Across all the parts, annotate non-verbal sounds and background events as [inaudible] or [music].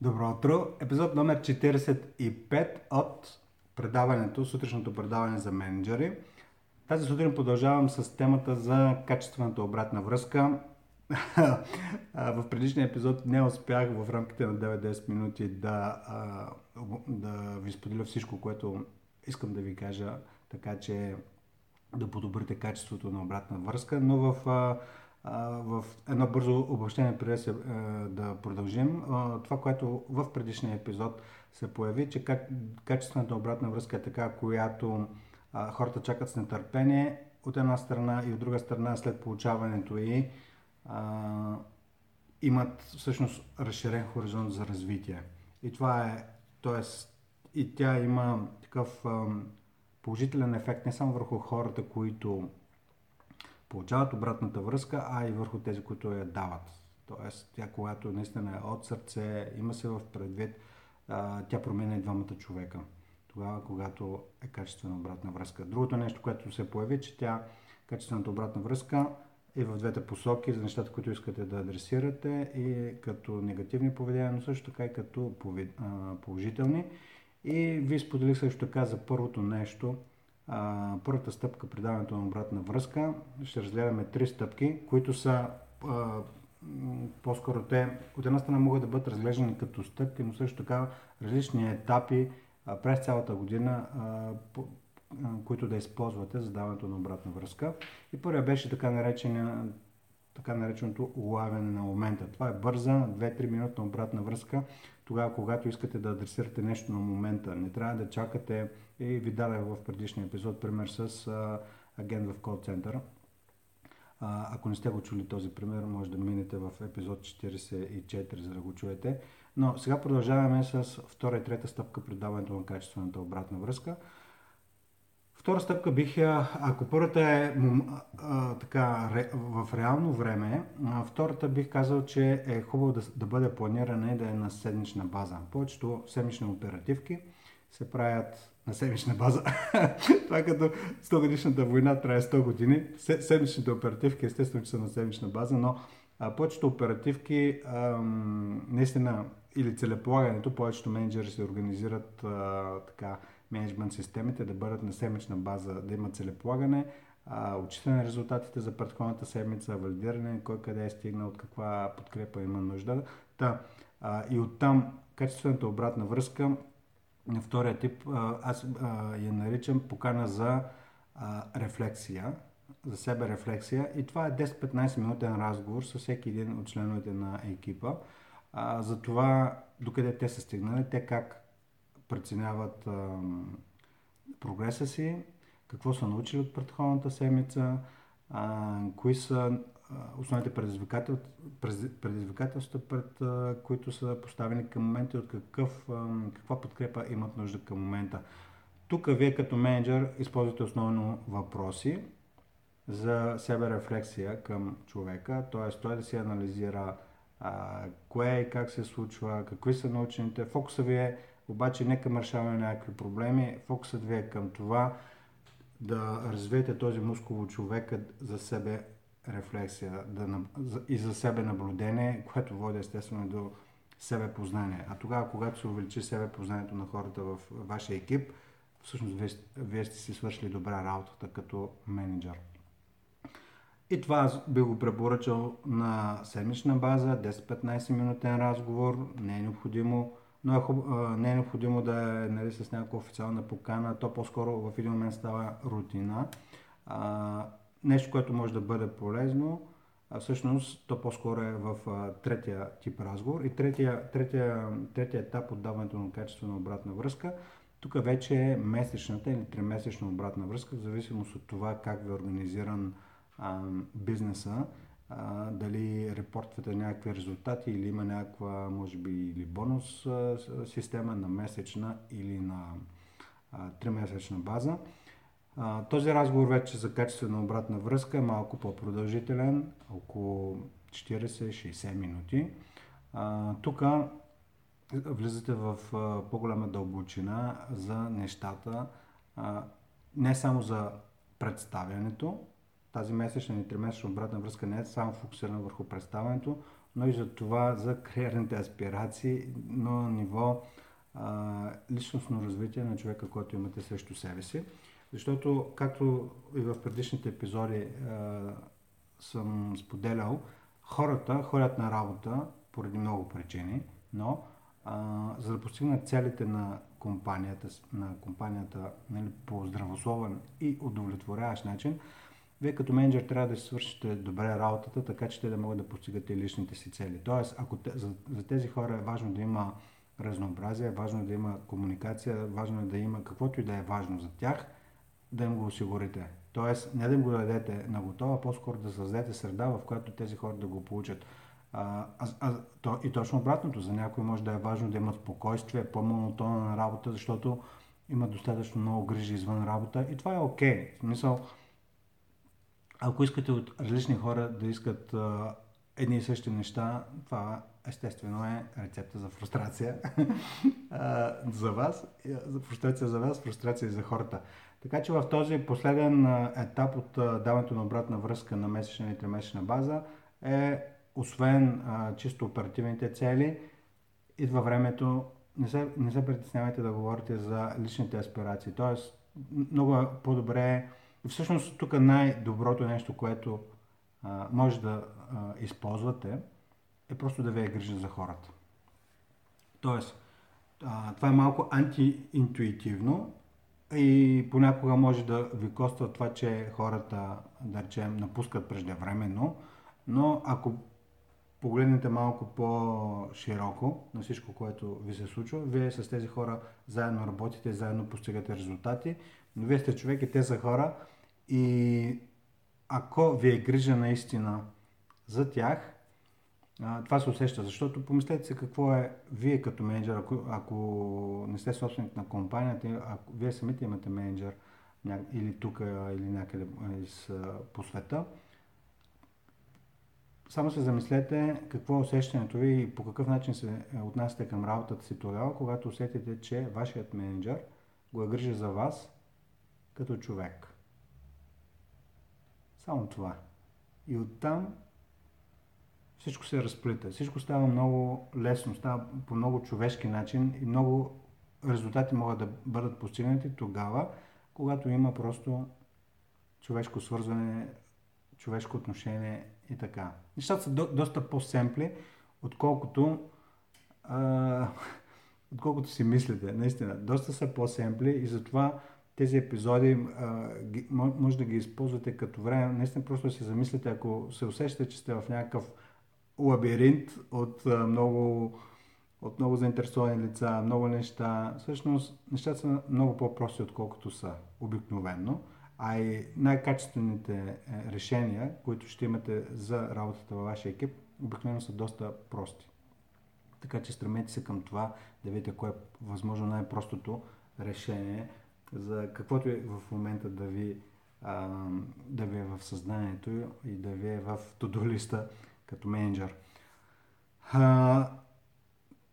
Добро утро! Епизод номер 45 от предаването, сутрешното предаване за менеджери. Тази сутрин продължавам с темата за качествената обратна връзка. [laughs] в предишния епизод не успях в рамките на 9-10 минути да, да ви споделя всичко, което искам да ви кажа, така че да подобрите качеството на обратна връзка, но в в едно бързо обобщение, преди се, да продължим. Това, което в предишния епизод се появи, че качествената обратна връзка е така, която хората чакат с нетърпение от една страна и от друга страна след получаването и имат всъщност разширен хоризонт за развитие. И това е, т.е. и тя има такъв положителен ефект не само върху хората, които получават обратната връзка, а и върху тези, които я дават. Тоест, тя когато наистина е от сърце, има се в предвид, тя променя и двамата човека. Тогава, когато е качествена обратна връзка. Другото нещо, което се появи, че тя, качествената обратна връзка, е в двете посоки за нещата, които искате да адресирате и като негативни поведения, но също така и като положителни. И ви споделих също така за първото нещо, първата стъпка при даването на обратна връзка. Ще разгледаме три стъпки, които са а, по-скоро те от една страна могат да бъдат разглеждани като стъпки, но също така различни етапи а, през цялата година, а, по, а, които да използвате за даването на обратна връзка. И първия беше така наречения така нареченото улавяне на момента. Това е бърза, 2-3 минутна обратна връзка, тогава когато искате да адресирате нещо на момента. Не трябва да чакате и ви дадах в предишния епизод пример с а, агент в кол център. А, ако не сте го чули този пример, може да минете в епизод 44, за да го чуете. Но сега продължаваме с втора и трета стъпка при даването на качествената обратна връзка. Втора стъпка бих ако първата е а, така в реално време, а, втората бих казал, че е хубаво да, да бъде планирана и да е на седмична база. Повечето седмични оперативки се правят на седмична база. [laughs] Това е като 100 годишната война трае 100 години. Седмичните оперативки естествено, че са на седмична база, но а, повечето оперативки ам, наистина или целеполагането, повечето менеджери се организират а, така менеджмент системите да бъдат на седмична база, да имат целеполагане, отчитане на резултатите за предходната седмица, валидиране, кой къде е стигнал, от каква подкрепа има нужда. Та, а, и оттам качествената обратна връзка на втория тип, аз а, я наричам покана за а, рефлексия, за себе рефлексия и това е 10-15 минутен разговор с всеки един от членовете на екипа а, за това докъде те са стигнали, те как преценяват прогреса си, какво са научили от предходната седмица, кои са основните предизвикателства, пред които са поставени към момента и от какъв, каква подкрепа имат нужда към момента. Тук вие като менеджер използвате основно въпроси за себе рефлексия към човека, т.е. той да си анализира а, кое и как се случва, какви са научените. Фокуса ви е обаче не към решаване на някакви проблеми, фокусът ви е към това да развиете този мускул човека за себе рефлексия да, и за себе наблюдение, което води естествено до себе познание. А тогава, когато се увеличи себе познанието на хората в вашия екип, всъщност вие, вие сте си свършили добра работата като менеджер. И това би го препоръчал на седмична база, 10-15 минутен разговор, не е необходимо но е хуб... не е необходимо да е нали, с някаква официална покана, то по-скоро в един момент става рутина. А, нещо, което може да бъде полезно, а всъщност то по-скоро е в а, третия тип разговор. И третия, третия, третия етап от даването на качествена обратна връзка, тук вече е месечната или тримесечна обратна връзка, в зависимост от това как ви е организиран а, бизнеса а, дали репортвате някакви резултати или има някаква, може би, или бонус а, система на месечна или на тримесечна база. А, този разговор вече за качествена обратна връзка е малко по-продължителен, около 40-60 минути. Тук влизате в а, по-голяма дълбочина за нещата, а, не само за представянето, тази месечна или тримесечна обратна връзка не е само фокусирана върху представянето, но и за това, за кариерните аспирации, на ниво а, личностно развитие на човека, който имате срещу себе си. Защото, както и в предишните епизоди а, съм споделял, хората ходят на работа поради много причини, но а, за да постигнат целите на компанията, на компанията нали, по здравословен и удовлетворяващ начин, вие като менеджер трябва да си свършите добре работата, така че те да могат да постигате личните си цели. Тоест, ако те, за, за тези хора е важно да има разнообразие, важно е да има комуникация, важно е да има каквото и да е важно за тях, да им го осигурите. Тоест, не да им го дадете на готова, по-скоро да създадете среда, в която тези хора да го получат. А, а, то, и точно обратното, за някой може да е важно да имат спокойствие, по-монотонна на работа, защото има достатъчно много грижи извън работа и това е окей. Okay. В смисъл, ако искате от различни хора да искат а, едни и същи неща, това естествено е рецепта за фрустрация [laughs] а, за вас, за фрустрация за вас, фрустрация за хората. Така че в този последен етап от даването на обратна връзка на месечна и тримесечна база е, освен а, чисто оперативните цели, идва времето, не се, не се притеснявайте да говорите за личните аспирации. Тоест, много е по-добре, всъщност тук най-доброто нещо, което а, може да а, използвате, е просто да ви е грижа за хората. Тоест, а, това е малко антиинтуитивно и понякога може да ви коства това, че хората, да речем, напускат преждевременно, но ако погледнете малко по-широко на всичко, което ви се случва, вие с тези хора заедно работите, заедно постигате резултати, но вие сте човек и те са хора. И ако ви е грижа наистина за тях, това се усеща, защото помислете се какво е вие като менеджер, ако, ако не сте собственик на компанията, ако вие самите имате менеджер или тук, или някъде из, по света, само се замислете какво е усещането ви и по какъв начин се отнасяте към работата си тогава, когато усетите, че вашият менеджер го е грижи за вас като човек. Само това. И оттам всичко се разплита. Всичко става много лесно, става по много човешки начин и много резултати могат да бъдат постигнати тогава, когато има просто човешко свързване, човешко отношение и така. Нещата са до, доста по-семпли, отколкото, а, [laughs] отколкото си мислите. Наистина, доста са по-семпли и затова тези епизоди може да ги използвате като време. Наистина просто да се замислите, ако се усещате, че сте в някакъв лабиринт от много, от много заинтересовани лица, много неща. Всъщност, нещата са много по-прости, отколкото са обикновенно. А и най-качествените е, решения, които ще имате за работата във вашия екип, обикновено са доста прости. Така че стремете се към това да видите кое е възможно най-простото решение за каквото е в момента да ви, а, да ви е в съзнанието и да ви е в тодолиста като менеджер. А,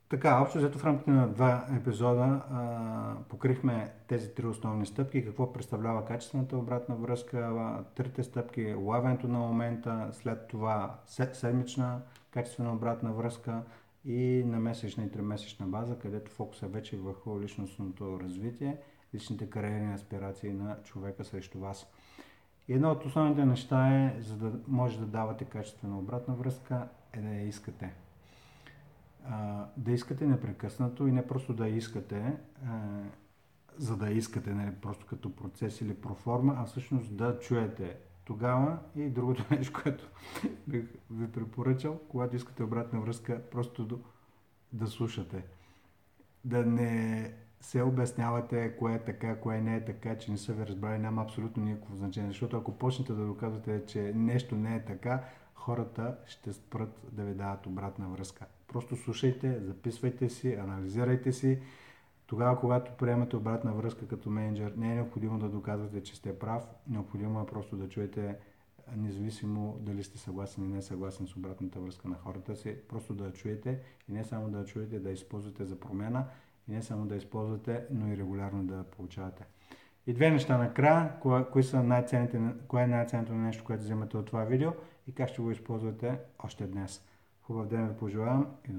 така, общо взето в рамките на два епизода а, покрихме тези три основни стъпки, какво представлява качествената обратна връзка, трите стъпки, лавенето на момента, след това седмична качествена обратна връзка и на месечна и тримесечна база, където фокус е вече върху личностното развитие, личните кариерни аспирации на човека срещу вас. И едно от основните неща е, за да може да давате качествена обратна връзка, е да я искате. А, да искате непрекъснато и не просто да искате, а, за да искате, не просто като процес или проформа, а всъщност да чуете тогава и другото [laughs] нещо, което бих ви препоръчал, когато искате обратна връзка, просто да, да слушате. Да не се обяснявате кое е така, кое не е така, че не са ви разбрали, няма абсолютно никакво значение. Защото ако почнете да доказвате, че нещо не е така, хората ще спрат да ви дават обратна връзка. Просто слушайте, записвайте си, анализирайте си. Тогава, когато приемате обратна връзка като менеджер, не е необходимо да доказвате, че сте прав. Необходимо е просто да чуете, независимо дали сте съгласен или не съгласен с обратната връзка на хората си, просто да я чуете и не само да я чуете, да използвате за промяна и не само да използвате, но и регулярно да получавате. И две неща накрая, кое, са най-ценните, кое е най-ценното нещо, което вземате от това видео и как ще го използвате още днес. Хубав ден ви пожелавам и до